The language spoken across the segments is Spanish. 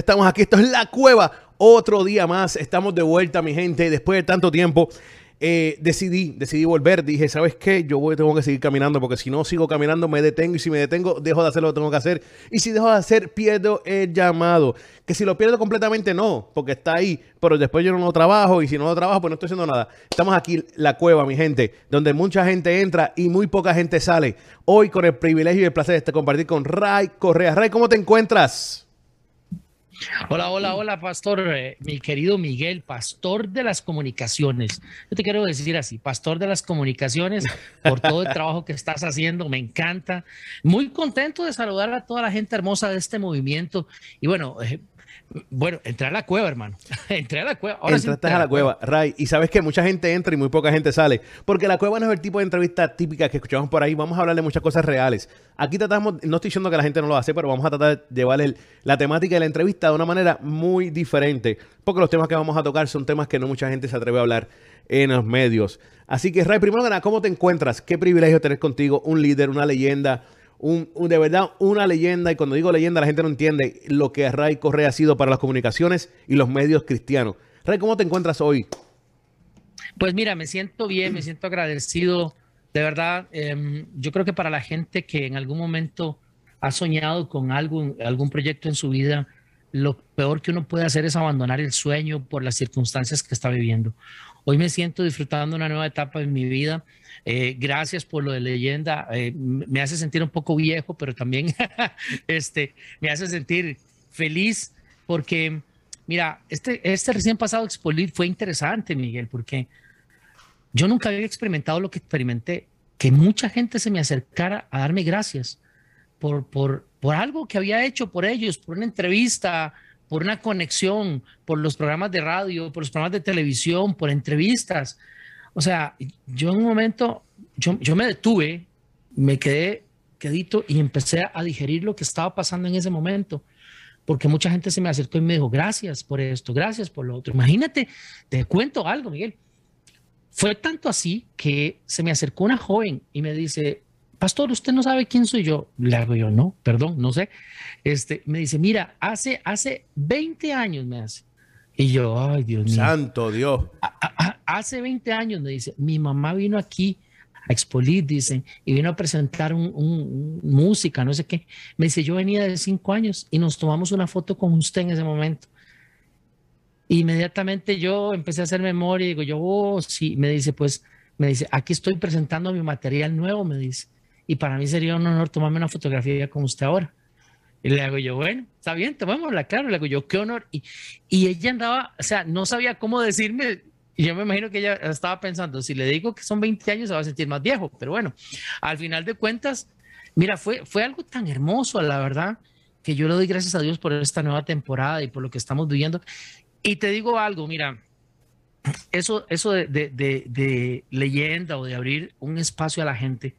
estamos aquí. Esto es La Cueva. Otro día más. Estamos de vuelta, mi gente. Después de tanto tiempo, eh, decidí, decidí volver. Dije, ¿sabes qué? Yo voy, tengo que seguir caminando porque si no sigo caminando me detengo y si me detengo dejo de hacer lo que tengo que hacer. Y si dejo de hacer, pierdo el llamado. Que si lo pierdo completamente, no, porque está ahí. Pero después yo no trabajo y si no lo trabajo, pues no estoy haciendo nada. Estamos aquí, La Cueva, mi gente, donde mucha gente entra y muy poca gente sale. Hoy con el privilegio y el placer de compartir con Ray Correa. Ray, ¿cómo te encuentras? Hola, hola, hola, pastor, eh, mi querido Miguel, pastor de las comunicaciones. Yo te quiero decir así, pastor de las comunicaciones, por todo el trabajo que estás haciendo, me encanta. Muy contento de saludar a toda la gente hermosa de este movimiento. Y bueno, eh, bueno, entré a la cueva, hermano. entré a la cueva. Ahora Entraste a la, cueva, Ray. Y sabes que mucha gente entra y muy poca gente sale. Porque la cueva no es el tipo de entrevista típica que escuchamos por ahí. Vamos a hablar de muchas cosas reales. Aquí tratamos, no estoy diciendo que la gente no lo hace, pero vamos a tratar de llevar la temática de la entrevista de una manera muy diferente. Porque los temas que vamos a tocar son temas que no mucha gente se atreve a hablar en los medios. Así que, Ray, primero que nada, ¿cómo te encuentras? Qué privilegio tener contigo un líder, una leyenda un, de verdad una leyenda, y cuando digo leyenda la gente no entiende lo que Ray Correa ha sido para las comunicaciones y los medios cristianos. Ray, ¿cómo te encuentras hoy? Pues mira, me siento bien, me siento agradecido. De verdad, em, yo creo que para la gente que en algún momento ha soñado con algo, algún proyecto en su vida, lo peor que uno puede hacer es abandonar el sueño por las circunstancias que está viviendo. Hoy me siento disfrutando una nueva etapa en mi vida. Eh, gracias por lo de leyenda. Eh, me hace sentir un poco viejo, pero también este, me hace sentir feliz porque, mira, este, este recién pasado Expolit fue interesante, Miguel, porque yo nunca había experimentado lo que experimenté, que mucha gente se me acercara a darme gracias por, por, por algo que había hecho por ellos, por una entrevista, por una conexión, por los programas de radio, por los programas de televisión, por entrevistas. O sea, yo en un momento, yo, yo me detuve, me quedé quedito y empecé a digerir lo que estaba pasando en ese momento. Porque mucha gente se me acercó y me dijo, gracias por esto, gracias por lo otro. Imagínate, te cuento algo, Miguel. Fue tanto así que se me acercó una joven y me dice, pastor, usted no sabe quién soy yo. Le hago yo, no, perdón, no sé. Este, me dice, mira, hace, hace 20 años me hace. Y yo, ay, Dios mío. Santo Dios. hace 20 años me dice, mi mamá vino aquí a Expolit, dicen, y vino a presentar un, música, no sé qué. Me dice, yo venía de 5 años y nos tomamos una foto con usted en ese momento. Inmediatamente yo empecé a hacer memoria y digo, yo, oh, sí, me dice, pues, me dice, aquí estoy presentando mi material nuevo, me dice y para mí sería un honor tomarme una fotografía con usted ahora. Y le hago yo, bueno, está bien, tomémosla, claro. Le hago yo, qué honor. Y, y ella andaba, o sea, no sabía cómo decirme. Y yo me imagino que ella estaba pensando, si le digo que son 20 años, se va a sentir más viejo. Pero bueno, al final de cuentas, mira, fue, fue algo tan hermoso, la verdad, que yo le doy gracias a Dios por esta nueva temporada y por lo que estamos viviendo. Y te digo algo, mira, eso, eso de, de, de leyenda o de abrir un espacio a la gente,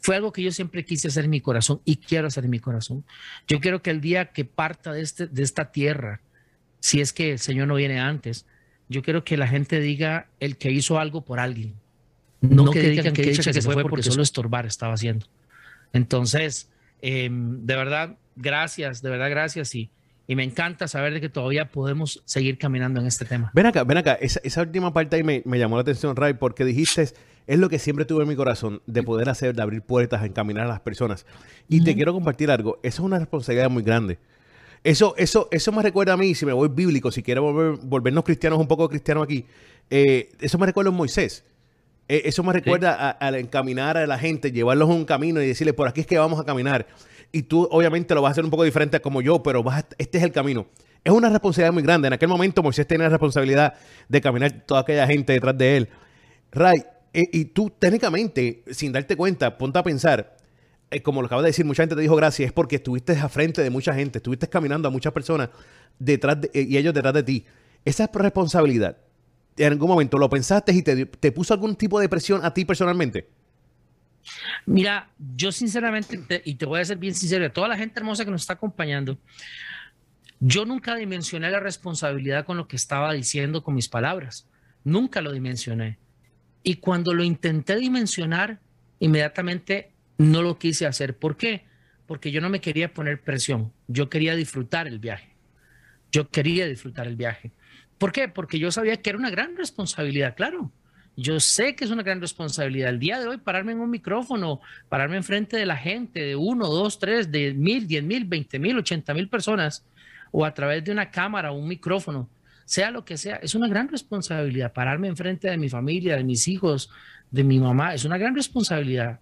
fue algo que yo siempre quise hacer en mi corazón y quiero hacer en mi corazón. Yo quiero que el día que parta de, este, de esta tierra, si es que el Señor no viene antes, yo quiero que la gente diga el que hizo algo por alguien. No, que, digan que, que, se fue porque, solo estorbar estaba haciendo. Entonces, em, de verdad, gracias, de verdad, gracias. Y, y me encanta saber de que todavía podemos seguir caminando en este tema. Ven acá, ven acá. Esa, última parte ahí me, me, llamó la atención, Ray, porque dijiste es lo que siempre tuve en mi corazón de poder hacer, de abrir puertas, encaminar a las personas. Y te quiero compartir algo. Eso es una responsabilidad muy grande. Eso, eso, eso me recuerda a mí, si me voy bíblico, si quiero volver, volvernos cristianos, un poco cristianos aquí, eh, eso me recuerda a Moisés. Eh, eso me recuerda al encaminar a la gente, llevarlos a un camino y decirle, por aquí es que vamos a caminar. Y tú obviamente lo vas a hacer un poco diferente como yo, pero vas este es el camino. Es una responsabilidad muy grande. En aquel momento Moisés tenía la responsabilidad de caminar toda aquella gente detrás de él. Ray, eh, y tú técnicamente, sin darte cuenta, ponte a pensar, eh, como lo acabas de decir, mucha gente te dijo gracias, es porque estuviste a frente de mucha gente, estuviste caminando a muchas personas detrás de, y ellos detrás de ti. Esa responsabilidad, en algún momento lo pensaste y te, te puso algún tipo de presión a ti personalmente. Mira, yo sinceramente, y te voy a ser bien sincero, a toda la gente hermosa que nos está acompañando, yo nunca dimensioné la responsabilidad con lo que estaba diciendo con mis palabras. Nunca lo dimensioné. Y cuando lo intenté dimensionar, inmediatamente no lo quise hacer. ¿Por qué? Porque yo no me quería poner presión. Yo quería disfrutar el viaje. yo quería disfrutar el viaje. ¿Por qué? Porque yo sabía que era una gran responsabilidad, claro. Yo sé que es una gran responsabilidad. El día de hoy, pararme en un micrófono, pararme enfrente de la gente, de uno, dos, tres, de mil, diez mil, veinte mil, ochenta mil personas, o a través de una cámara un micrófono, sea lo que sea, es una gran responsabilidad. Pararme enfrente de mi familia, de mis hijos, de mi mamá, es una gran responsabilidad.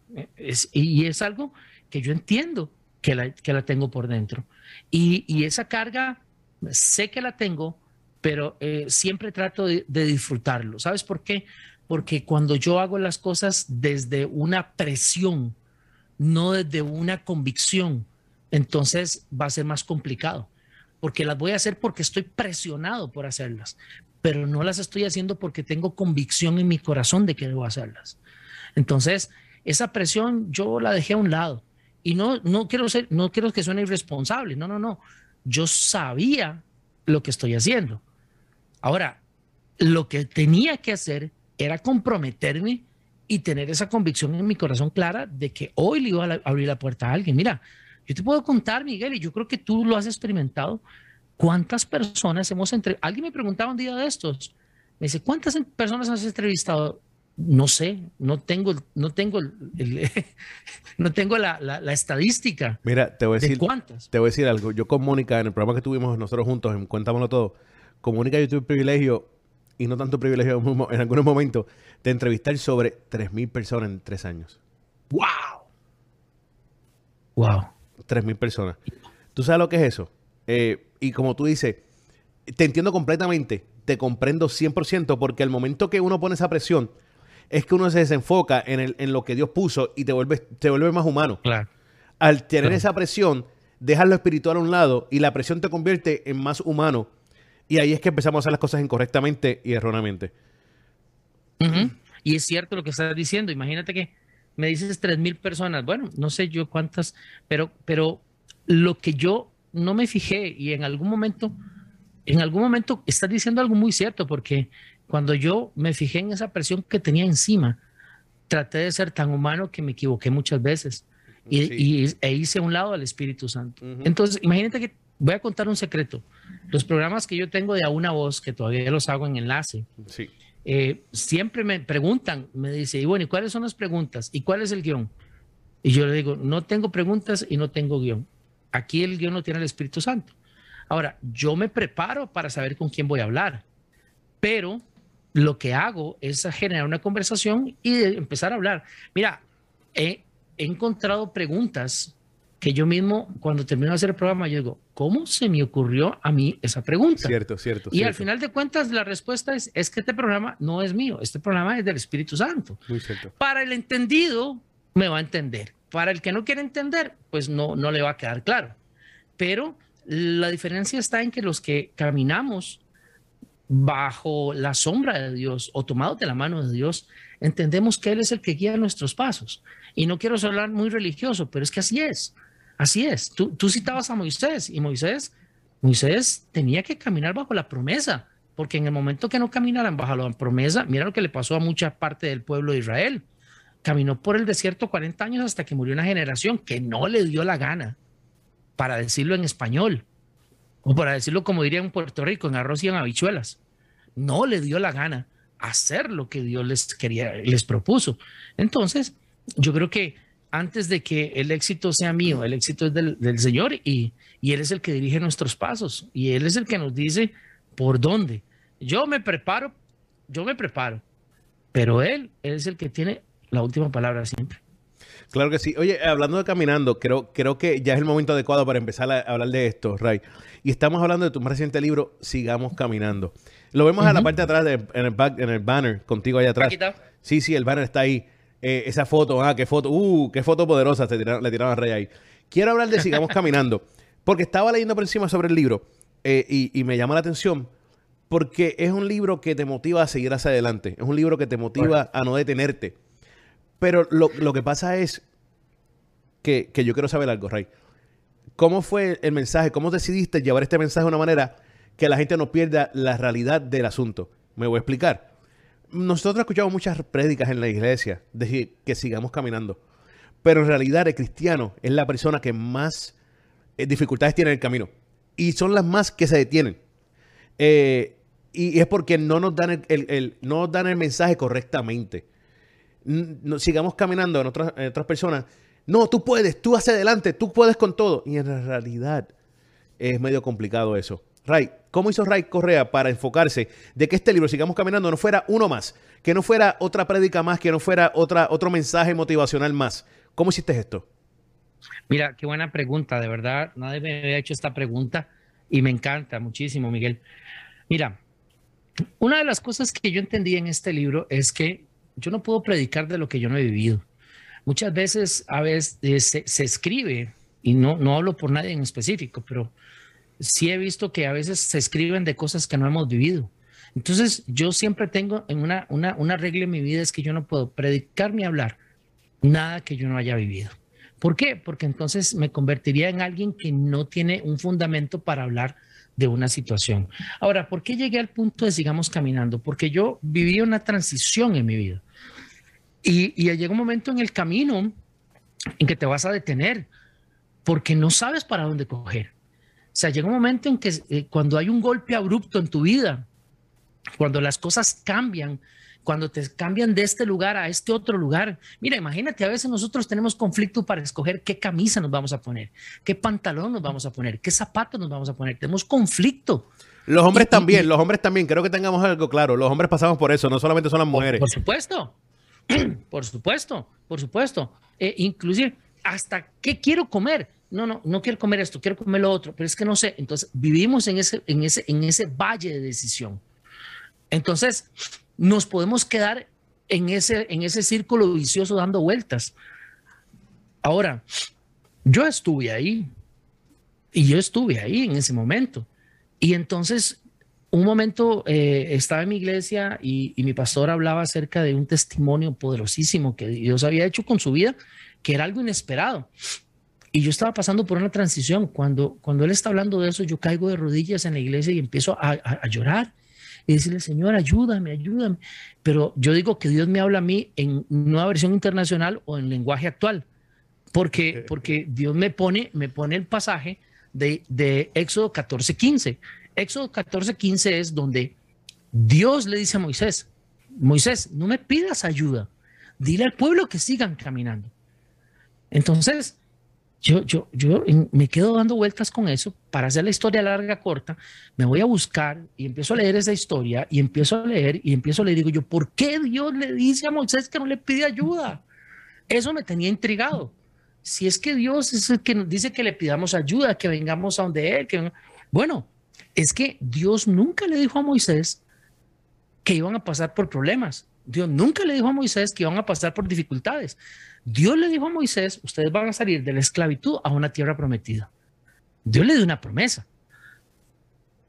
y es algo que yo entiendo que la, que la tengo por dentro. Y, esa carga, sé que la tengo, pero eh, siempre trato de, disfrutarlo. ¿Sabes por qué? Porque cuando yo hago las cosas desde una presión, no desde una convicción, entonces va a ser más complicado. Porque las voy a hacer porque estoy presionado por hacerlas, pero no las estoy haciendo porque tengo convicción en mi corazón de que debo hacerlas. Entonces, esa presión yo la dejé a un lado y no, no, quiero ser, no quiero que suene irresponsable, no, no, no. Yo sabía lo que estoy haciendo. Ahora, lo que tenía que hacer era comprometerme y tener esa convicción en mi corazón clara de que hoy le iba a abrir la puerta a alguien. Mira, yo te puedo contar, Miguel, y yo creo que tú lo has experimentado. ¿Cuántas personas hemos entre... Alguien me preguntaba un día de estos, me dice, ¿cuántas personas has entrevistado? No sé, no tengo, no tengo, no tengo la, la, estadística. Mira, te voy a decir, cuántas. Te voy a decir algo. Yo con Mónica, en el programa que tuvimos nosotros juntos, en Cuéntamelo Todo, con Mónica yo tuve el privilegio, y no tanto privilegio en algunos momentos, de entrevistar sobre 3.000 personas en tres años. ¡Wow! ¡Wow! 3.000 personas. ¿Tú sabes lo que es eso? Eh, y como tú dices, te entiendo completamente, te comprendo 100%, porque al momento que uno pone esa presión, es que uno se desenfoca en, el, en lo que Dios puso y te vuelve, te vuelve más humano. Claro. Al tener esa presión, dejas lo espiritual a un lado y la presión te convierte en más humano. Y ahí es que empezamos a hacer las cosas incorrectamente y erróneamente. Y es cierto lo que estás diciendo. Imagínate que me dices tres mil personas. Bueno, no sé yo cuántas, pero, pero lo que yo no me fijé y en algún momento, en algún momento estás diciendo algo muy cierto, porque cuando yo me fijé en esa presión que tenía encima, traté de ser tan humano que me equivoqué muchas veces y, e hice a un lado al Espíritu Santo. Entonces, imagínate que voy a contar un secreto. Los programas que yo tengo de a una voz, que todavía los hago en enlace, eh, siempre me preguntan, me dice, y bueno, ¿y cuáles son las preguntas? ¿Y cuál es el guion? Y yo le digo, no tengo preguntas y no tengo guion. Aquí el guion lo tiene el Espíritu Santo. Ahora, yo me preparo para saber con quién voy a hablar, pero lo que hago es generar una conversación y empezar a hablar. Mira, he, encontrado preguntas que yo mismo, cuando termino de hacer el programa, yo digo, ¿cómo se me ocurrió a mí esa pregunta? Cierto, cierto. Y al final de cuentas, la respuesta es, es que este programa no es mío, este programa es del Espíritu Santo. Muy cierto. Para el entendido, me va a entender. Para el que no quiere entender, pues no, no le va a quedar claro. Pero la diferencia está en que los que caminamos bajo la sombra de Dios o tomados de la mano de Dios, entendemos que Él es el que guía nuestros pasos. Y no quiero hablar muy religioso, pero es que así es. Así es. Tú, citabas a Moisés y Moisés, Moisés tenía que caminar bajo la promesa, porque en el momento que no caminaran bajo la promesa, mira lo que le pasó a mucha parte del pueblo de Israel. Caminó por el desierto 40 años hasta que murió una generación que no le dio la gana, para decirlo en español o para decirlo como diría en Puerto Rico, en arroz y en habichuelas. No le dio la gana hacer lo que Dios les quería, les propuso. Entonces, yo creo que antes de que el éxito sea mío, el éxito es del, Señor y, y Él es el que dirige nuestros pasos y Él es el que nos dice por dónde. Yo me preparo, yo me preparo, pero Él, él es el que tiene la última palabra siempre. Claro que sí. Oye, hablando de caminando, creo, creo que ya es el momento adecuado para empezar a hablar de esto, Ray. Y estamos hablando de tu más reciente libro, Sigamos Caminando. Lo vemos en la parte de atrás, en, el back, en el banner, contigo allá atrás. Sí, sí, el banner está ahí. Eh, esa foto, ah, qué foto, uh, qué foto poderosa le tiraron a Ray ahí. Quiero hablar de Sigamos Caminando, porque estaba leyendo por encima sobre el libro eh, y, y me llama la atención porque es un libro que te motiva a seguir hacia adelante. Es un libro que te motiva a no detenerte. Pero lo, que pasa es que, yo quiero saber algo, Ray. ¿Cómo fue el mensaje? ¿Cómo decidiste llevar este mensaje de una manera que la gente no pierda la realidad del asunto? Me voy a explicar. Nosotros escuchamos muchas prédicas en la iglesia de que sigamos caminando. Pero en realidad el cristiano es la persona que más eh, dificultades tiene en el camino. Y son las más que se detienen. Eh, y es porque no nos dan el, no dan el mensaje correctamente. sigamos caminando en otras, otras personas. No, tú puedes, tú hacia adelante, tú puedes con todo. Y en realidad es medio complicado eso. Ray, ¿cómo hizo Ray Correa para enfocarse de que este libro, sigamos caminando, no fuera uno más, que no fuera otra prédica más, que no fuera otra, otro mensaje motivacional más? ¿Cómo hiciste esto? Mira, qué buena pregunta, de verdad, nadie me había hecho esta pregunta y me encanta muchísimo, Miguel. Mira, una de las cosas que yo entendí en este libro es que yo no puedo predicar de lo que yo no he vivido. Muchas veces, a veces eh, se, escribe, y no, no hablo por nadie en específico, pero sí he visto que a veces se escriben de cosas que no hemos vivido. Entonces, yo siempre tengo en una, una, una regla en mi vida es que yo no puedo predicar ni hablar nada que yo no haya vivido. ¿Por qué? Porque entonces me convertiría en alguien que no tiene un fundamento para hablar de una situación. Ahora, ¿por qué llegué al punto de sigamos caminando? Porque yo viví una transición en mi vida. Y, y llega un momento en el camino en que te vas a detener porque no sabes para dónde coger. O sea, llega un momento en que eh, cuando hay un golpe abrupto en tu vida, cuando las cosas cambian, cuando te cambian de este lugar a este otro lugar. Mira, imagínate, a veces nosotros tenemos conflicto para escoger qué camisa nos vamos a poner, qué pantalón nos vamos a poner, qué zapatos nos vamos a poner. Tenemos conflicto. Los hombres también, los hombres también, creo que tengamos algo claro. Los hombres pasamos por eso, no solamente son las mujeres. Por, supuesto, por supuesto, por supuesto. Eh, inclusive, hasta qué quiero comer. No, no, no quiero comer esto, quiero comer lo otro, pero es que no sé. Entonces, vivimos en ese, en ese, en ese valle de decisión. Entonces, nos podemos quedar en ese, en ese círculo vicioso dando vueltas. Ahora, yo estuve ahí y yo estuve ahí en ese momento. Y entonces, un momento eh, estaba en mi iglesia y, mi pastor hablaba acerca de un testimonio poderosísimo que Dios había hecho con su vida, que era algo inesperado. Y yo estaba pasando por una transición. Cuando, cuando él está hablando de eso, yo caigo de rodillas en la iglesia y empiezo a llorar y decirle, Señor, ayúdame, ayúdame. Pero yo digo que Dios me habla a mí en nueva versión internacional o en lenguaje actual, porque, porque Dios me pone, me pone el pasaje de, de Éxodo 14, 15. Éxodo 14, 15 es donde Dios le dice a Moisés, Moisés, no me pidas ayuda, dile al pueblo que sigan caminando. Entonces, yo, yo, yo me quedo dando vueltas con eso para hacer la historia larga, corta. Me voy a buscar y empiezo a leer esa historia y empiezo a leer y empiezo a leer. Digo yo, ¿por qué Dios le dice a Moisés que no le pide ayuda? Eso me tenía intrigado. Si es que Dios es el que nos dice que le pidamos ayuda, que vengamos a donde Él. Que... Bueno, es que Dios nunca le dijo a Moisés que iban a pasar por problemas. Dios nunca le dijo a Moisés que iban a pasar por dificultades. Dios le dijo a Moisés, ustedes van a salir de la esclavitud a una tierra prometida. Dios le dio una promesa.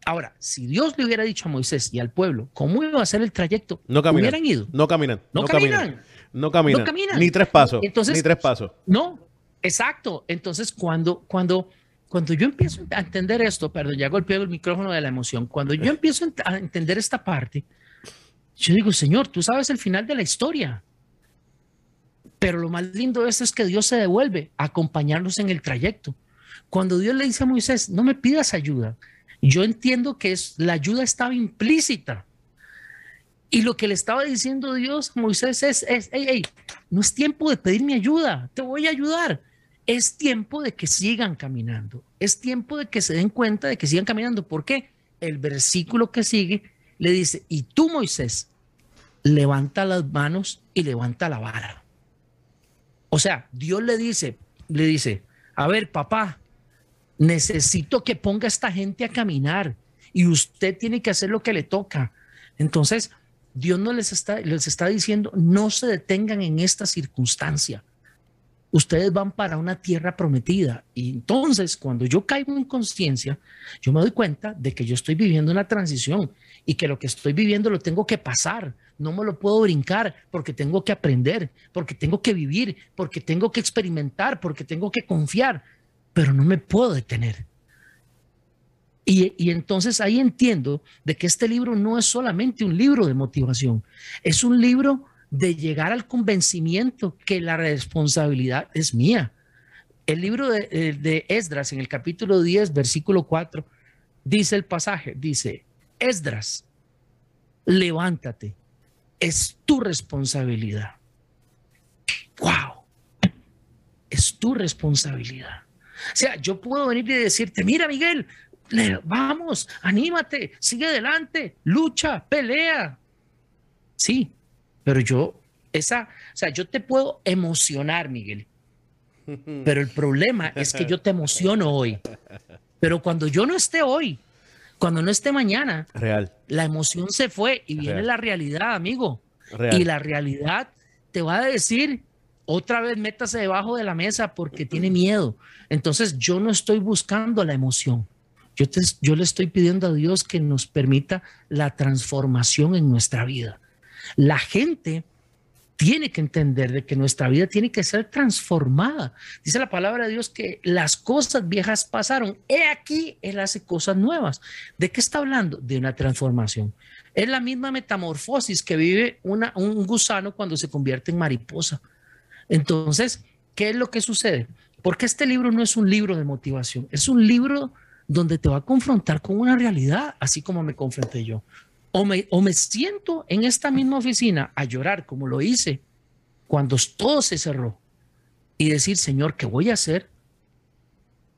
Ahora, si Dios le hubiera dicho a Moisés y al pueblo cómo iba a ser el trayecto, no caminan, hubieran ido. No caminan. No, caminan, No caminan. Ni tres pasos. ni tres pasos. No, exacto. Entonces, cuando, cuando, cuando yo empiezo a entender esto, perdón, ya golpeo el micrófono de la emoción, cuando yo empiezo a entender esta parte, yo digo, Señor, tú sabes el final de la historia. Pero lo más lindo de esto es que Dios se devuelve a acompañarnos en el trayecto. Cuando Dios le dice a Moisés, no me pidas ayuda, yo entiendo que es, la ayuda estaba implícita. Y lo que le estaba diciendo Dios a Moisés es, es hey, hey, no es tiempo de pedirme ayuda, te voy a ayudar. Es tiempo de que sigan caminando. Es tiempo de que se den cuenta de que sigan caminando. ¿Por qué? El versículo que sigue le dice, y tú Moisés, levanta las manos y levanta la vara. O sea, Dios le dice, le dice, a ver, papá, necesito que ponga a esta gente a caminar y usted tiene que hacer lo que le toca. Entonces, Dios no les está, les está diciendo, no se detengan en esta circunstancia ustedes van para una tierra prometida. Y entonces, cuando yo caigo en conciencia, yo me doy cuenta de que yo estoy viviendo una transición y que lo que estoy viviendo lo tengo que pasar. No me lo puedo brincar porque tengo que aprender, porque tengo que vivir, porque tengo que experimentar, porque tengo que confiar, pero no me puedo detener. Y, y, entonces ahí entiendo de que este libro no es solamente un libro de motivación, es un libro de llegar al convencimiento que la responsabilidad es mía. El libro de, eh, de Esdras, en el capítulo 10, versículo 4, dice el pasaje, dice, Esdras, levántate, es tu responsabilidad. ¡Wow! Es tu responsabilidad. O sea, yo puedo venir y decirte, mira Miguel, vamos, anímate, sigue adelante, lucha, pelea. Sí, pero yo, esa, o sea, yo te puedo emocionar, Miguel. Pero el problema es que yo te emociono hoy. Pero cuando yo no esté hoy, cuando no esté mañana, Real. la emoción se fue y viene la realidad, amigo. Y la realidad te va a decir, otra vez métase debajo de la mesa porque tiene miedo. Entonces yo no estoy buscando la emoción. Yo, yo le estoy pidiendo a Dios que nos permita la transformación en nuestra vida. La gente tiene que entender de que nuestra vida tiene que ser transformada. Dice la palabra de Dios que las cosas viejas pasaron. He aquí, Él hace cosas nuevas. ¿De qué está hablando? De una transformación. Es la misma metamorfosis que vive un gusano cuando se convierte en mariposa. Entonces, ¿qué es lo que sucede? Porque este libro no es un libro de motivación, es un libro donde te va a confrontar con una realidad, así como me confronté yo. O me, o me siento en esta misma oficina a llorar como lo hice cuando todo se cerró y decir, Señor, ¿qué voy a hacer?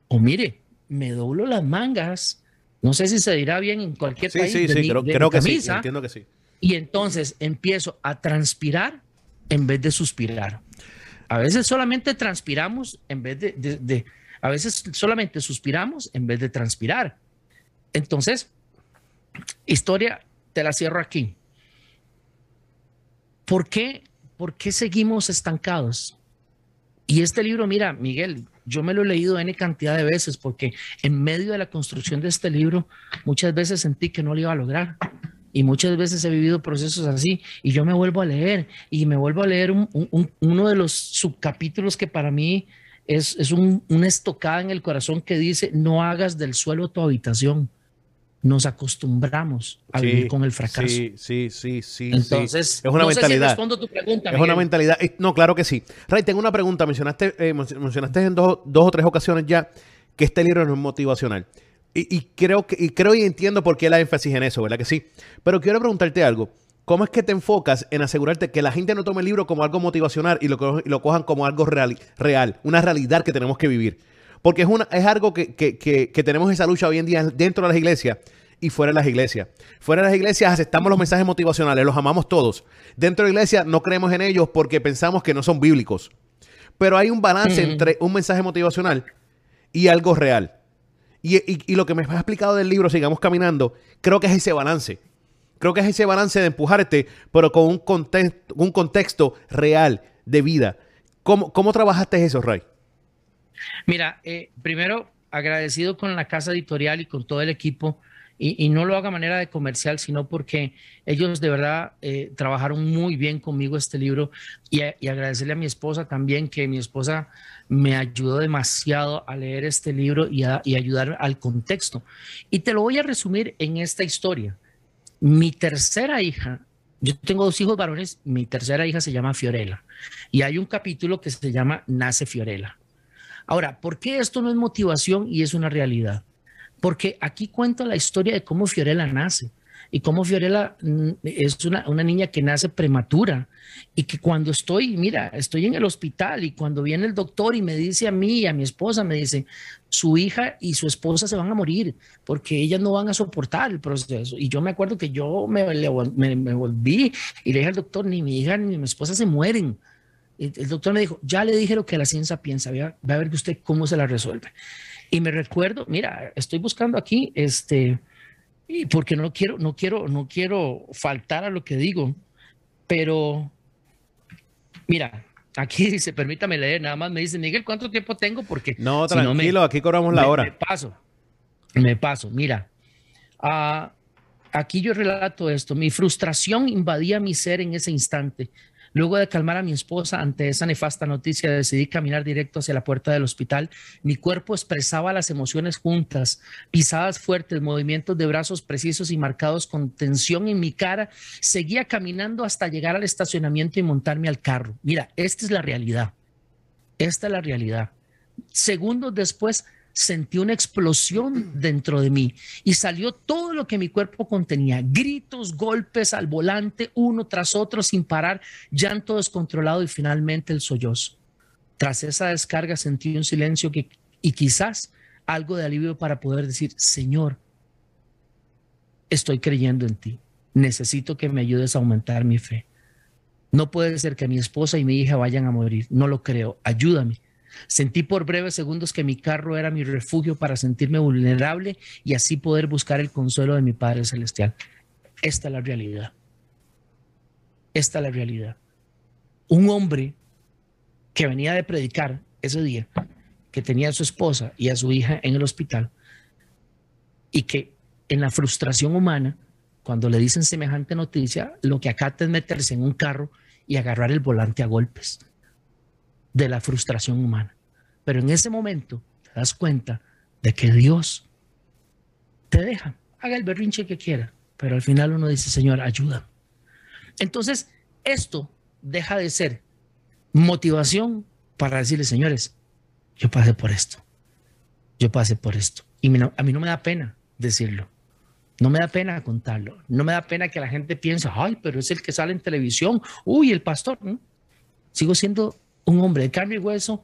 O mire, me doblo las mangas. No sé si se dirá bien en cualquier país. Sí, sí, creo, que sí. Entiendo que sí. Y entonces empiezo a transpirar en vez de suspirar. A veces solamente transpiramos en vez de a veces solamente suspiramos en vez de transpirar. Entonces, historia, te la cierro aquí. ¿Por qué, ¿Por qué seguimos estancados? Y este libro, mira, Miguel, yo me lo he leído N cantidad de veces porque en medio de la construcción de este libro muchas veces sentí que no lo iba a lograr. Y muchas veces he vivido procesos así y yo me vuelvo a leer y me vuelvo a leer uno de los subcapítulos que para mí es, una estocada en el corazón que dice, no hagas del suelo tu habitación. Nos acostumbramos a vivir con el fracaso. Sí, sí, sí, sí. Entonces, es una mentalidad. respondo tu pregunta. Es una mentalidad. No, claro que sí. Ray, tengo una pregunta. Mencionaste, eh, mencionaste en dos, dos, o tres ocasiones ya que este libro no es motivacional. Y, y, creo que, y creo y entiendo por qué la énfasis en eso, ¿verdad que sí? Pero quiero preguntarte algo. ¿Cómo es que te enfocas en asegurarte que la gente no tome el libro como algo motivacional y lo, lo cojan como algo real, real, una realidad que tenemos que vivir? Porque es, una, es algo que, tenemos esa lucha hoy en día dentro de las iglesias y fuera de las iglesias. Fuera de las iglesias aceptamos los mensajes motivacionales, los amamos todos. Dentro de la iglesia no creemos en ellos porque pensamos que no son bíblicos. Pero hay un balance entre un mensaje motivacional y algo real. Y, y, lo que me has explicado del libro, sigamos caminando, creo que es ese balance. Creo que es ese balance de empujarte, pero con un contexto, un contexto real de vida. ¿Cómo, cómo trabajaste eso, Ray? Mira, eh, primero agradecido con la casa editorial y con todo el equipo. Y, no lo haga a manera de comercial, sino porque ellos de verdad eh, trabajaron muy bien conmigo este libro y, agradecerle a mi esposa también, que mi esposa me ayudó demasiado a leer este libro y, y ayudar al contexto. Y te lo voy a resumir en esta historia. Mi tercera hija, yo tengo dos hijos varones, mi tercera hija se llama Fiorella y hay un capítulo que se llama Nace Fiorella. Ahora, ¿por qué esto no es motivación y es una realidad? Porque aquí cuento la historia de cómo Fiorella nace y cómo Fiorella mm, es una, niña que nace prematura y que cuando estoy, mira, estoy en el hospital y cuando viene el doctor y me dice a mí y a mi esposa, me dice, su hija y su esposa se van a morir porque ellas no van a soportar el proceso. Y yo me acuerdo que yo me, me, volví y le dije al doctor, ni mi hija ni mi esposa se mueren. el doctor me dijo, ya le dije lo que la ciencia piensa, va a ver que usted cómo se la resuelve. Y me recuerdo, mira, estoy buscando aquí, este, y porque no quiero, no quiero, no quiero faltar a lo que digo, pero mira, aquí dice, permítame leer, nada más me dice, Miguel, ¿cuánto tiempo tengo? Porque no, tranquilo, aquí cobramos la hora. Me paso, me paso, mira. Ah, aquí yo relato esto, mi frustración invadía mi ser en ese instante. Luego de calmar a mi esposa ante esa nefasta noticia, decidí caminar directo hacia la puerta del hospital. Mi cuerpo expresaba las emociones juntas, pisadas fuertes, movimientos de brazos precisos y marcados con tensión en mi cara. Seguía caminando hasta llegar al estacionamiento y montarme al carro. Mira, esta es la realidad. Esta es la realidad. Segundos después sentí una explosión dentro de mí y salió todo lo que mi cuerpo contenía, gritos, golpes al volante, uno tras otro sin parar, llanto descontrolado y finalmente el sollozo. Tras esa descarga sentí un silencio que, y quizás algo de alivio para poder decir, Señor, estoy creyendo en ti, necesito que me ayudes a aumentar mi fe. No puede ser que mi esposa y mi hija vayan a morir. No lo creo. Ayúdame. Sentí por breves segundos que mi carro era mi refugio para sentirme vulnerable y así poder buscar el consuelo de mi Padre Celestial. Esta es la realidad. Esta es la realidad. Un hombre que venía de predicar ese día, que tenía a su esposa y a su hija en el hospital, y que en la frustración humana cuando le dicen semejante noticia, lo que acata es meterse en un carro y agarrar el volante a golpes de la frustración humana. Pero en ese momento te das cuenta de que Dios te deja, haga el berrinche que quiera, pero al final uno dice, Señor, ayuda. Entonces, esto deja de ser motivación para decirle, señores, yo pasé por esto, yo pasé por esto. Y a mí no me da pena decirlo. No me da pena contarlo. No me da pena que la gente piense, ay, pero es el que sale en televisión. Uy, el pastor. Sigo siendo un hombre de carne y hueso,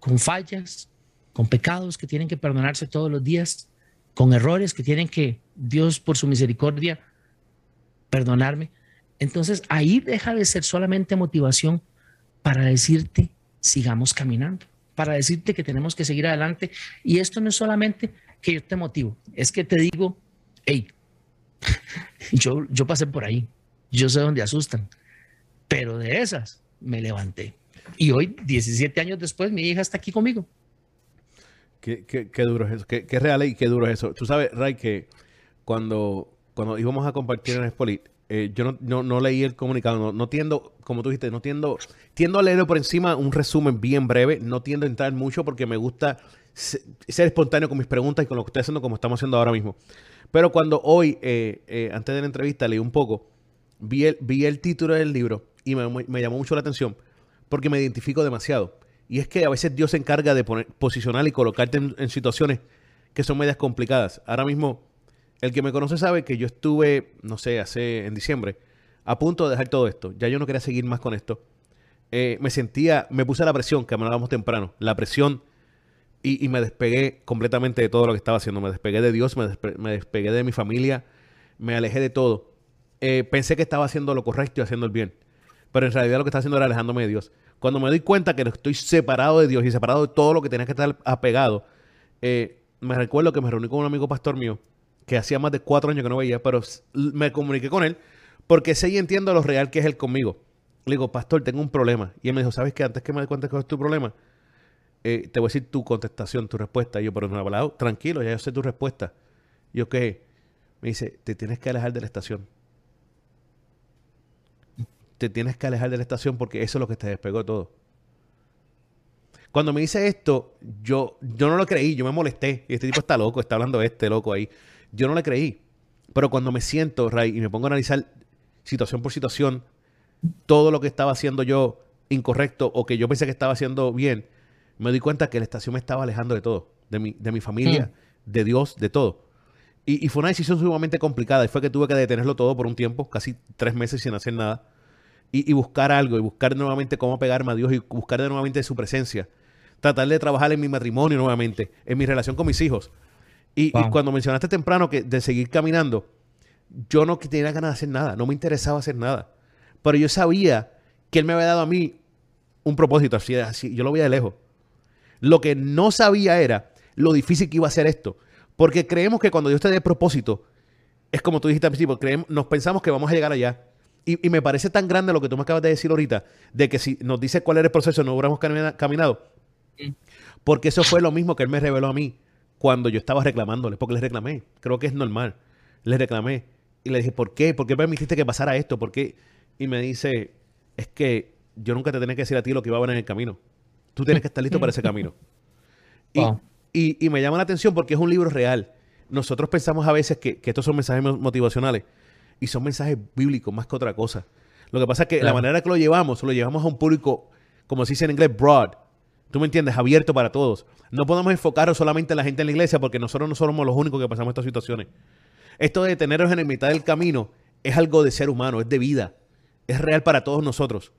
con fallas, con pecados que tienen que perdonarse todos los días, con errores que tienen que Dios, por su misericordia, perdonarme. Entonces ahí deja de ser solamente motivación para decirte, sigamos caminando, para decirte que tenemos que seguir adelante. Y esto no es solamente que yo te motivo, es que te digo, hey, yo, yo pasé por ahí, yo sé dónde asustan, pero de esas me levanté. Y hoy, 17 años después, mi hija está aquí conmigo. Qué, qué, duro es eso, qué, qué, real y qué duro es eso. Tú sabes, Ray, que cuando, cuando íbamos a compartir en Spolit, eh, yo no, no, no, leí el comunicado, no, no, tiendo, como tú dijiste, no tiendo, tiendo a leerlo por encima un resumen bien breve, no tiendo a entrar mucho porque me gusta ser espontáneo con mis preguntas y con lo que estoy haciendo como estamos haciendo ahora mismo. Pero cuando hoy, eh, eh, antes de la entrevista, leí un poco, vi el, vi el título del libro y me, llamó mucho la atención porque me identifico demasiado. Y es que a veces Dios se encarga de posicionar y colocarte en, situaciones que son medias complicadas. Ahora mismo, el que me conoce sabe que yo estuve, no sé, hace en diciembre, a punto de dejar todo esto. Ya yo no quería seguir más con esto. Eh, me sentía, me puse la presión, que hablábamos temprano, la presión y, me despegué completamente de todo lo que estaba haciendo. Me despegué de Dios, me, despegué de mi familia, me alejé de todo. Eh, pensé que estaba haciendo lo correcto y haciendo el bien. Pero en realidad lo que estaba haciendo era alejándome de Dios. Cuando me doy cuenta que estoy separado de Dios y separado de todo lo que tenía que estar apegado, eh, me recuerdo que me reuní con un amigo pastor mío que hacía más de cuatro años que no veía, pero me comuniqué con él porque sé y entiendo lo real que es él conmigo. Le digo, pastor, tengo un problema. Y él me dijo, ¿sabes qué? Antes que me dé cuenta que es tu problema, eh, te voy a decir tu contestación, tu respuesta. Y yo, pero no hablado, tranquilo, ya yo sé tu respuesta. Yo, ¿qué? Me dice, te tienes que alejar de la estación. Te tienes que alejar de la estación porque eso es lo que te despegó todo. Cuando me dice esto, yo, yo no lo creí, yo me molesté. Y este tipo está loco, está hablando este loco ahí. Yo no le creí. Pero cuando me siento, Ray, y me pongo a analizar situación por situación, todo lo que estaba haciendo yo incorrecto o que yo pensé que estaba haciendo bien, me di cuenta que la estación me estaba alejando de todo, de mi, de mi familia, mm. de Dios, de todo. Y, fue una decisión sumamente complicada y fue que tuve que detenerlo todo por un tiempo, casi tres meses sin hacer nada, y, buscar algo, y buscar nuevamente cómo pegarme a Dios y buscar de nuevamente su presencia. Tratar de trabajar en mi matrimonio nuevamente, en mi relación con mis hijos. Y, cuando mencionaste temprano que de seguir caminando, yo no tenía ganas de hacer nada, no me interesaba hacer nada. Pero yo sabía que Él me había dado a mí un propósito, así, así yo lo veía de lejos. Lo que no sabía era lo difícil que iba a ser esto. Porque creemos que cuando Dios te dé propósito, es como tú dijiste al principio, creemos, nos pensamos que vamos a llegar allá. Y, me parece tan grande lo que tú me acabas de decir ahorita, de que si nos dice cuál era el proceso, no hubiéramos caminado. Porque eso fue lo mismo que Él me reveló a mí cuando yo estaba reclamándole, porque le reclamé. Creo que es normal. Le reclamé. Y le dije, ¿por qué? ¿Por qué permitiste que pasara esto? ¿Por qué? Y me dice, es que yo nunca te tenía que decir a ti lo que iba a haber en el camino. Tú tienes que estar listo para ese camino. Y, me llama la atención porque es un libro real. Nosotros pensamos a veces que, estos son mensajes motivacionales y son mensajes bíblicos más que otra cosa. Lo que pasa es que la manera que lo llevamos, lo llevamos a un público, como se dice en inglés, broad. ¿Tú me entiendes? Abierto para todos. No podemos enfocarnos solamente en la gente en la iglesia porque nosotros no somos los únicos que pasamos estas situaciones. Esto de tenernos en la mitad del camino es algo de ser humano, es de vida. Es real para todos nosotros.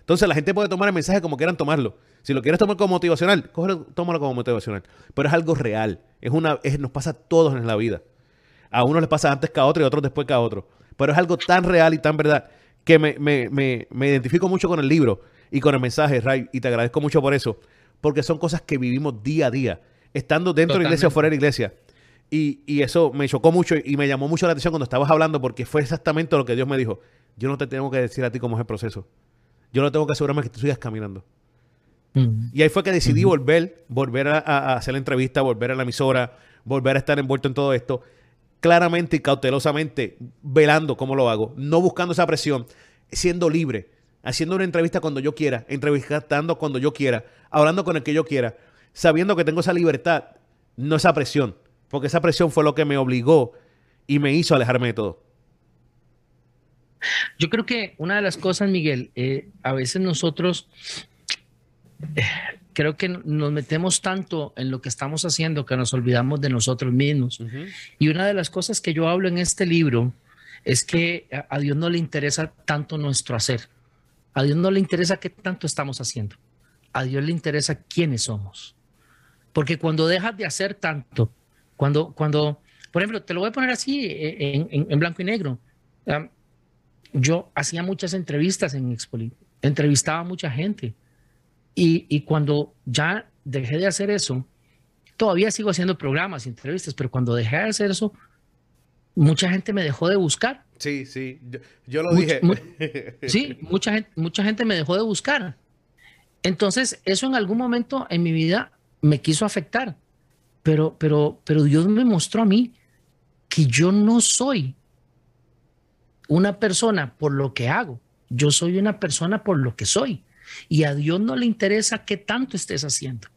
Entonces la gente puede tomar el mensaje como quieran tomarlo. Si lo quieres tomar como motivacional, cógelo, tómalo como motivacional. Pero es algo real. Es una, nos pasa a todos en la vida. A unos les pasa antes que a otro y a otros después que a otro. Pero es algo tan real y tan verdad que me, me identifico mucho con el libro y con el mensaje, Ray, y te agradezco mucho por eso, porque son cosas que vivimos día a día, estando dentro de la iglesia o fuera de la iglesia. Y, y, eso me chocó mucho y me llamó mucho la atención cuando estabas hablando, porque fue exactamente lo que Dios me dijo. Yo no te tengo que decir a ti cómo es el proceso. Yo no tengo que asegurarme que tú sigas caminando. Mm. Y ahí fue que decidí volver, volver a, a, hacer la entrevista, volver a la emisora, volver a estar envuelto en todo esto, claramente y cautelosamente, velando cómo lo hago, no buscando esa presión, siendo libre haciendo una entrevista cuando yo quiera, entrevistando cuando yo quiera, hablando con el que yo quiera, sabiendo que tengo esa libertad, no esa presión, porque esa presión fue lo que me obligó y me hizo alejarme de todo. Yo creo que una de las cosas, Miguel, eh, a veces nosotros eh, creo que nos metemos tanto en lo que estamos haciendo que nos olvidamos de nosotros mismos. Y una de las cosas que yo hablo en este libro es que a Dios no le interesa tanto nuestro hacer. A Dios no le interesa qué tanto estamos haciendo. A Dios le interesa quiénes somos. Porque cuando dejas de hacer tanto, cuando, cuando, por ejemplo, te lo voy a poner así eh, en, blanco y negro. yo hacía muchas entrevistas en Expoli, entrevistaba a mucha gente. Y, y cuando ya dejé de hacer eso, todavía sigo haciendo programas, entrevistas, pero cuando dejé de hacer eso, mucha gente me dejó de buscar Sí, sí, yo, lo dije. sí, mucha gente, mucha gente me dejó de buscar. Entonces, eso en algún momento en mi vida me quiso afectar, pero, pero, pero Dios me mostró a mí que yo no soy una persona por lo que hago, yo soy una persona por lo que soy. Y a Dios no le interesa qué tanto estés haciendo.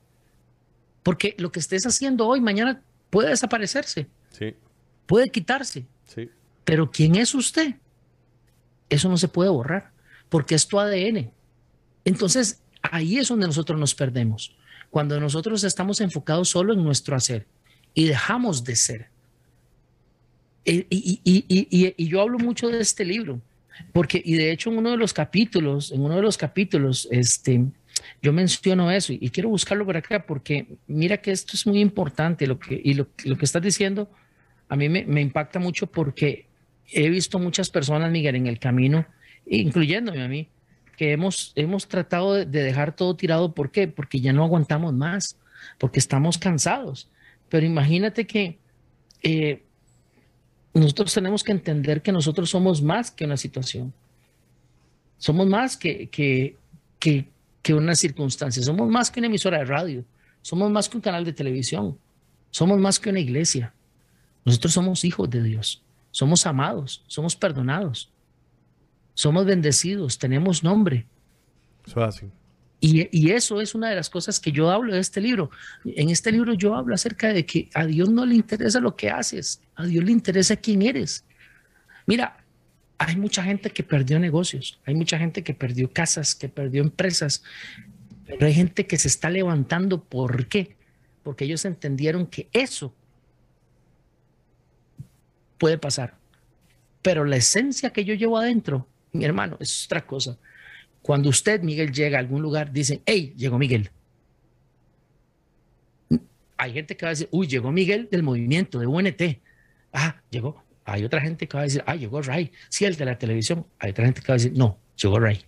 Porque lo que estés haciendo hoy, mañana puede desaparecerse. Sí. Puede quitarse. Sí. Pero ¿quién es usted? Eso no se puede borrar, porque es tu ADN. Entonces, ahí es donde nosotros nos perdemos, cuando nosotros estamos enfocados solo en nuestro hacer y dejamos de ser. Y, y, yo hablo mucho de este libro, porque, y de hecho en uno de los capítulos, en uno de los capítulos, este, yo menciono eso y, quiero buscarlo por acá, porque mira que esto es muy importante, lo que, y lo, lo que estás diciendo a mí me, me impacta mucho porque he visto muchas personas, Miguel, en el camino, incluyéndome a mí, que hemos, hemos tratado de, dejar todo tirado. ¿Por qué? Porque ya no aguantamos más, porque estamos cansados. Pero imagínate que eh, nosotros tenemos que entender que nosotros somos más que una situación. Somos más que, que, que, una circunstancia. Somos más que una emisora de radio. Somos más que un canal de televisión. Somos más que una iglesia. Nosotros somos hijos de Dios somos amados, somos perdonados, somos bendecidos, tenemos nombre. Eso así. Y, eso es una de las cosas que yo hablo de este libro. En este libro yo hablo acerca de que a Dios no le interesa lo que haces, a Dios le interesa quién eres. Mira, hay mucha gente que perdió negocios, hay mucha gente que perdió casas, que perdió empresas, pero hay gente que se está levantando. ¿Por qué? Porque ellos entendieron que eso puede pasar. Pero la esencia que yo llevo adentro, mi hermano, es otra cosa. Cuando usted, Miguel, llega a algún lugar, dicen, hey, llegó Miguel. Hay gente que va a decir, uy, llegó Miguel del movimiento, de UNT. Ah, llegó. Hay otra gente que va a decir, ah, llegó Ray. Sí, el de la televisión. Hay otra gente que va a decir, no, llegó Ray.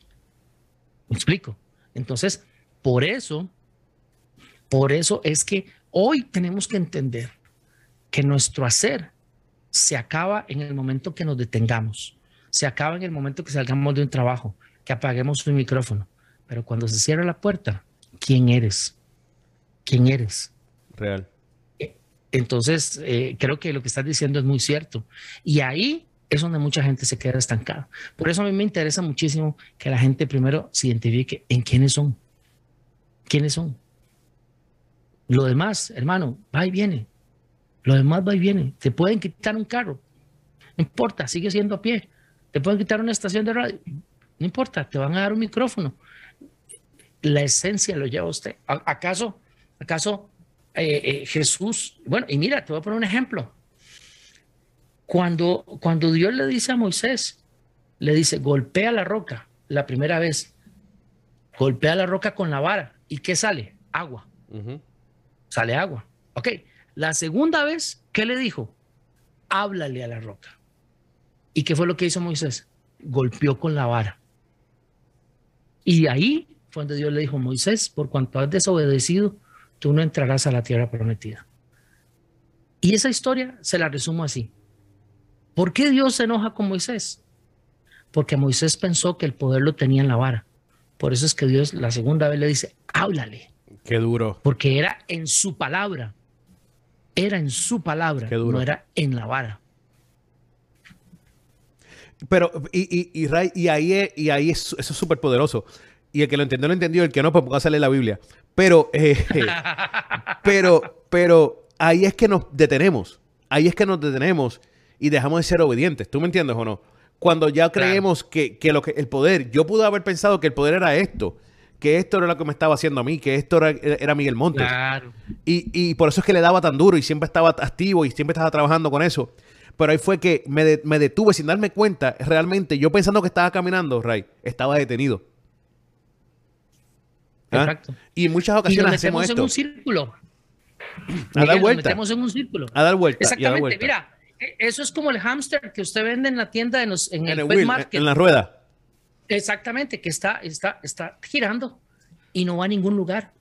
¿Me explico? Entonces, por eso, por eso es que hoy tenemos que entender que nuestro hacer se acaba en el momento que nos detengamos, se acaba en el momento que salgamos de un trabajo, que apaguemos un micrófono. Pero cuando se cierra la puerta, ¿quién eres? ¿Quién eres? Real. Eh, entonces, eh, creo que lo que estás diciendo es muy cierto. Y ahí es donde mucha gente se queda estancada. Por eso a mí me interesa muchísimo que la gente primero se identifique en quiénes son. ¿Quiénes son? Lo demás, hermano, va y viene. Lo demás va y viene. Te pueden quitar un carro. No importa, sigue siendo a pie. Te pueden quitar una estación de radio. No importa, te van a dar un micrófono. la esencia lo lleva usted. ¿Acaso, acaso eh, eh, Jesús, bueno, y mira, te voy a poner un ejemplo. Cuando, cuando Dios le dice a Moisés, le dice, golpea la roca la primera vez, golpea la roca con la vara. ¿Y qué sale? Agua. Sale agua. Ok. La segunda vez, ¿qué le dijo? Háblale a la roca. ¿Y qué fue lo que hizo Moisés? Golpeó con la vara. Y ahí fue donde Dios le dijo, Moisés, por cuanto has desobedecido, tú no entrarás a la tierra prometida. Y esa historia se la resumo así. ¿Por qué Dios se enoja con Moisés? Porque Moisés pensó que el poder lo tenía en la vara. Por eso es que Dios la segunda vez le dice, háblale. Qué duro. Porque era en su palabra. Era en su palabra, no era en la vara. Pero, y, y, y, ahí, es, y ahí es, eso es súper poderoso. Y el que lo entendió, lo entendió. El que no, pues porque sale la Biblia. Pero, eh, pero, pero ahí es que nos detenemos. Ahí es que nos detenemos y dejamos de ser obedientes. ¿Tú me entiendes o no? Cuando ya creemos que, que, lo que el poder, yo pude haber pensado que el poder era esto, que esto era lo que me estaba haciendo a mí, que esto era, era Miguel Montes. Claro. Y, y, por eso es que le daba tan duro y siempre estaba activo y siempre estaba trabajando con eso. Pero ahí fue que me, me detuve sin darme cuenta, realmente, yo pensando que estaba caminando, Ray, estaba detenido. ¿Ah? Exacto. Y en muchas ocasiones y hacemos esto. en un círculo. A dar vuelta. Nos metemos en un círculo. A dar vuelta. Exactamente. Mira, e, eso es como el hámster que usted vende en la tienda en, en, el, wheel, market. En la rueda. Exactamente, que está, está, está girando y no va a ningún lugar.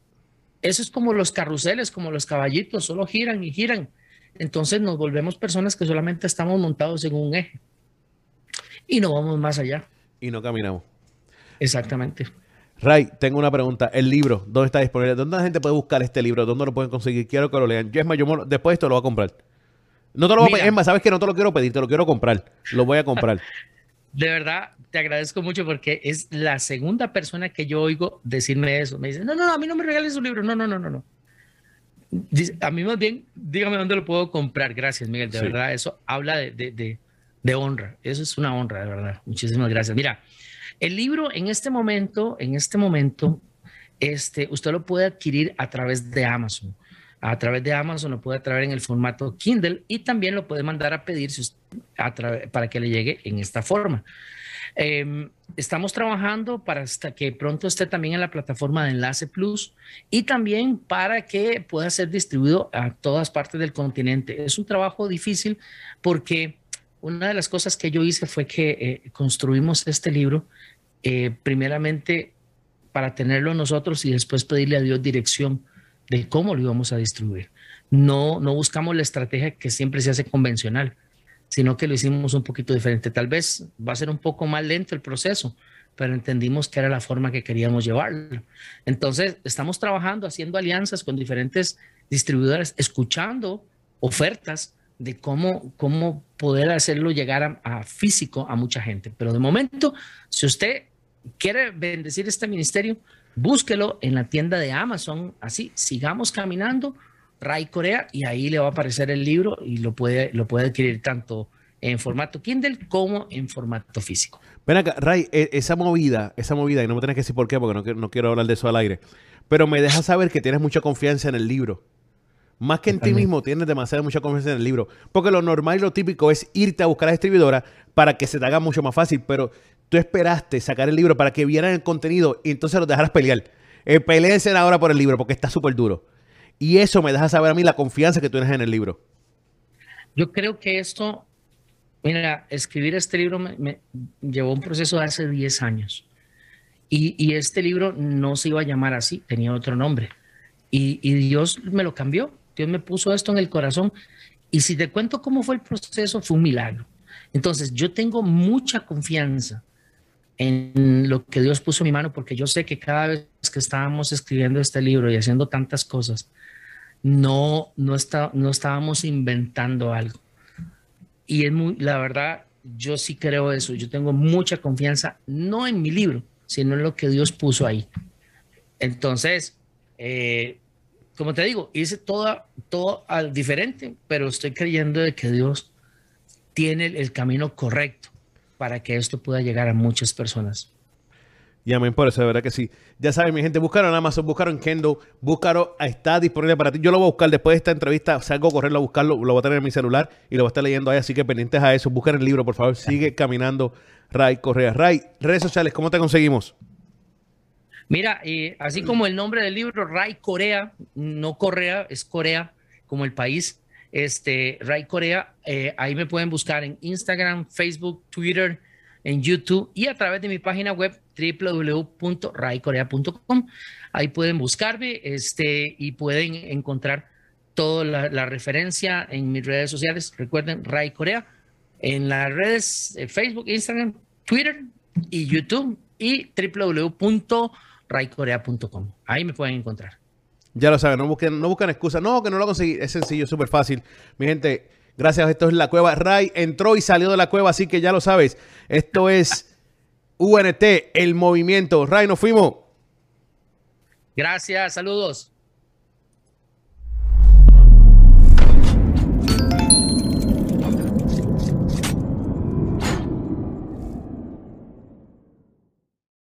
Eso es como los carruseles, como los caballitos, solo giran y giran. Entonces nos volvemos personas que solamente estamos montados en un eje y no vamos más allá. Y no caminamos. Exactamente. Ray, tengo una pregunta. El libro, ¿dónde está disponible? ¿Dónde la gente puede buscar este libro? ¿Dónde lo pueden conseguir? Quiero que lo lean. Yo es más, yo después de esto lo voy a comprar. No te lo voy a pedir. Es más, sabes que no te lo quiero pedir, te lo quiero comprar. Lo voy a comprar. de verdad, te agradezco mucho porque es la segunda persona que yo oigo decirme eso. Me dice, no, no, a mí no me regales un libro. No, no, no, no, no. A mí más bien, dígame dónde lo puedo comprar. Gracias, Miguel. De verdad, eso habla de, de, de honra. Eso es una honra, de verdad. Muchísimas gracias. Mira, el libro en este momento, en este momento, este, usted lo puede adquirir a través de Amazon. A través de Amazon lo puede traer en el formato Kindle y también lo puede mandar a pedir para que le llegue en esta forma. Em, estamos trabajando para que pronto esté también en la plataforma de Enlace Plus y también para que pueda ser distribuido a todas partes del continente. Es un trabajo difícil porque una de las cosas que yo hice fue que eh, construimos este libro eh, primeramente para tenerlo nosotros y después pedirle a Dios dirección de cómo lo íbamos a distribuir. No, no buscamos la estrategia que siempre se hace convencional, sino que lo hicimos un poquito diferente. Tal vez va a ser un poco más lento el proceso, pero entendimos que era la forma que queríamos llevarlo. Entonces, estamos trabajando, haciendo alianzas con diferentes distribuidores, escuchando ofertas de cómo, cómo poder hacerlo llegar a, físico a mucha gente. Pero de momento, si usted quiere bendecir este ministerio, búsquelo en la tienda de Amazon, así, sigamos caminando, Ray Corea, y ahí le va a aparecer el libro y lo puede, lo puede adquirir tanto en formato Kindle como en formato físico. Ven acá, Ray, e, esa movida, esa movida, y no me tienes que decir por qué, porque no, no quiero hablar de eso al aire, pero me deja saber que tienes mucha confianza en el libro. Más que en ti mismo, tienes demasiada mucha confianza en el libro. Porque lo normal y lo típico es irte a buscar a la distribuidora para que se te haga mucho más fácil. Pero tú esperaste sacar el libro para que vieran el contenido y entonces los dejaras pelear. Eh, peleense ahora por el libro porque está súper duro. Y eso me deja saber a mí la confianza que tú tienes en el libro. Yo creo que esto, mira, escribir este libro me, llevó un proceso de hace 10 años. Y, este libro no se iba a llamar así, tenía otro nombre. y Dios me lo cambió Dios me puso esto en el corazón. Y si te cuento cómo fue el proceso, fue un milagro. Entonces, yo tengo mucha confianza en lo que Dios puso en mi mano, porque yo sé que cada vez que estábamos escribiendo este libro y haciendo tantas cosas, no, no, está, no estábamos inventando algo. Y es muy, la verdad, yo sí creo eso. Yo tengo mucha confianza, no en mi libro, sino en lo que Dios puso ahí. Entonces, eh, como te digo, hice todo, todo diferente, pero estoy creyendo de que Dios tiene el, camino correcto para que esto pueda llegar a muchas personas. Y amén por eso, de verdad que sí. Ya saben, mi gente, buscaron Amazon, buscaron en Kendo, buscaron, está disponible para ti. Yo lo voy a buscar después de esta entrevista, salgo a correrlo a buscarlo, lo voy a tener en mi celular y lo voy a estar leyendo ahí, así que pendientes a eso. Buscan el libro, por favor, sigue caminando Ray Correa. Ray, redes sociales, ¿cómo te conseguimos? Mira, eh, así como el nombre del libro, Ray Corea, no Corea, es Corea, como el país, este, Ray Corea, eh, ahí me pueden buscar en Instagram, Facebook, Twitter, en YouTube y a través de mi página web www.raycorea.com. Ahí pueden buscarme este, y pueden encontrar toda la, referencia en mis redes sociales. Recuerden, Ray Corea, en las redes eh, Facebook, Instagram, Twitter y YouTube y www.raycorea.com. Ahí me pueden encontrar. Ya lo saben, no busquen, no buscan excusas. No, que no lo conseguí. Es sencillo, súper fácil. Mi gente, gracias. Esto es La Cueva. Ray entró y salió de la cueva, así que ya lo sabes. Esto es UNT, el movimiento. Ray, nos fuimos. Gracias, saludos.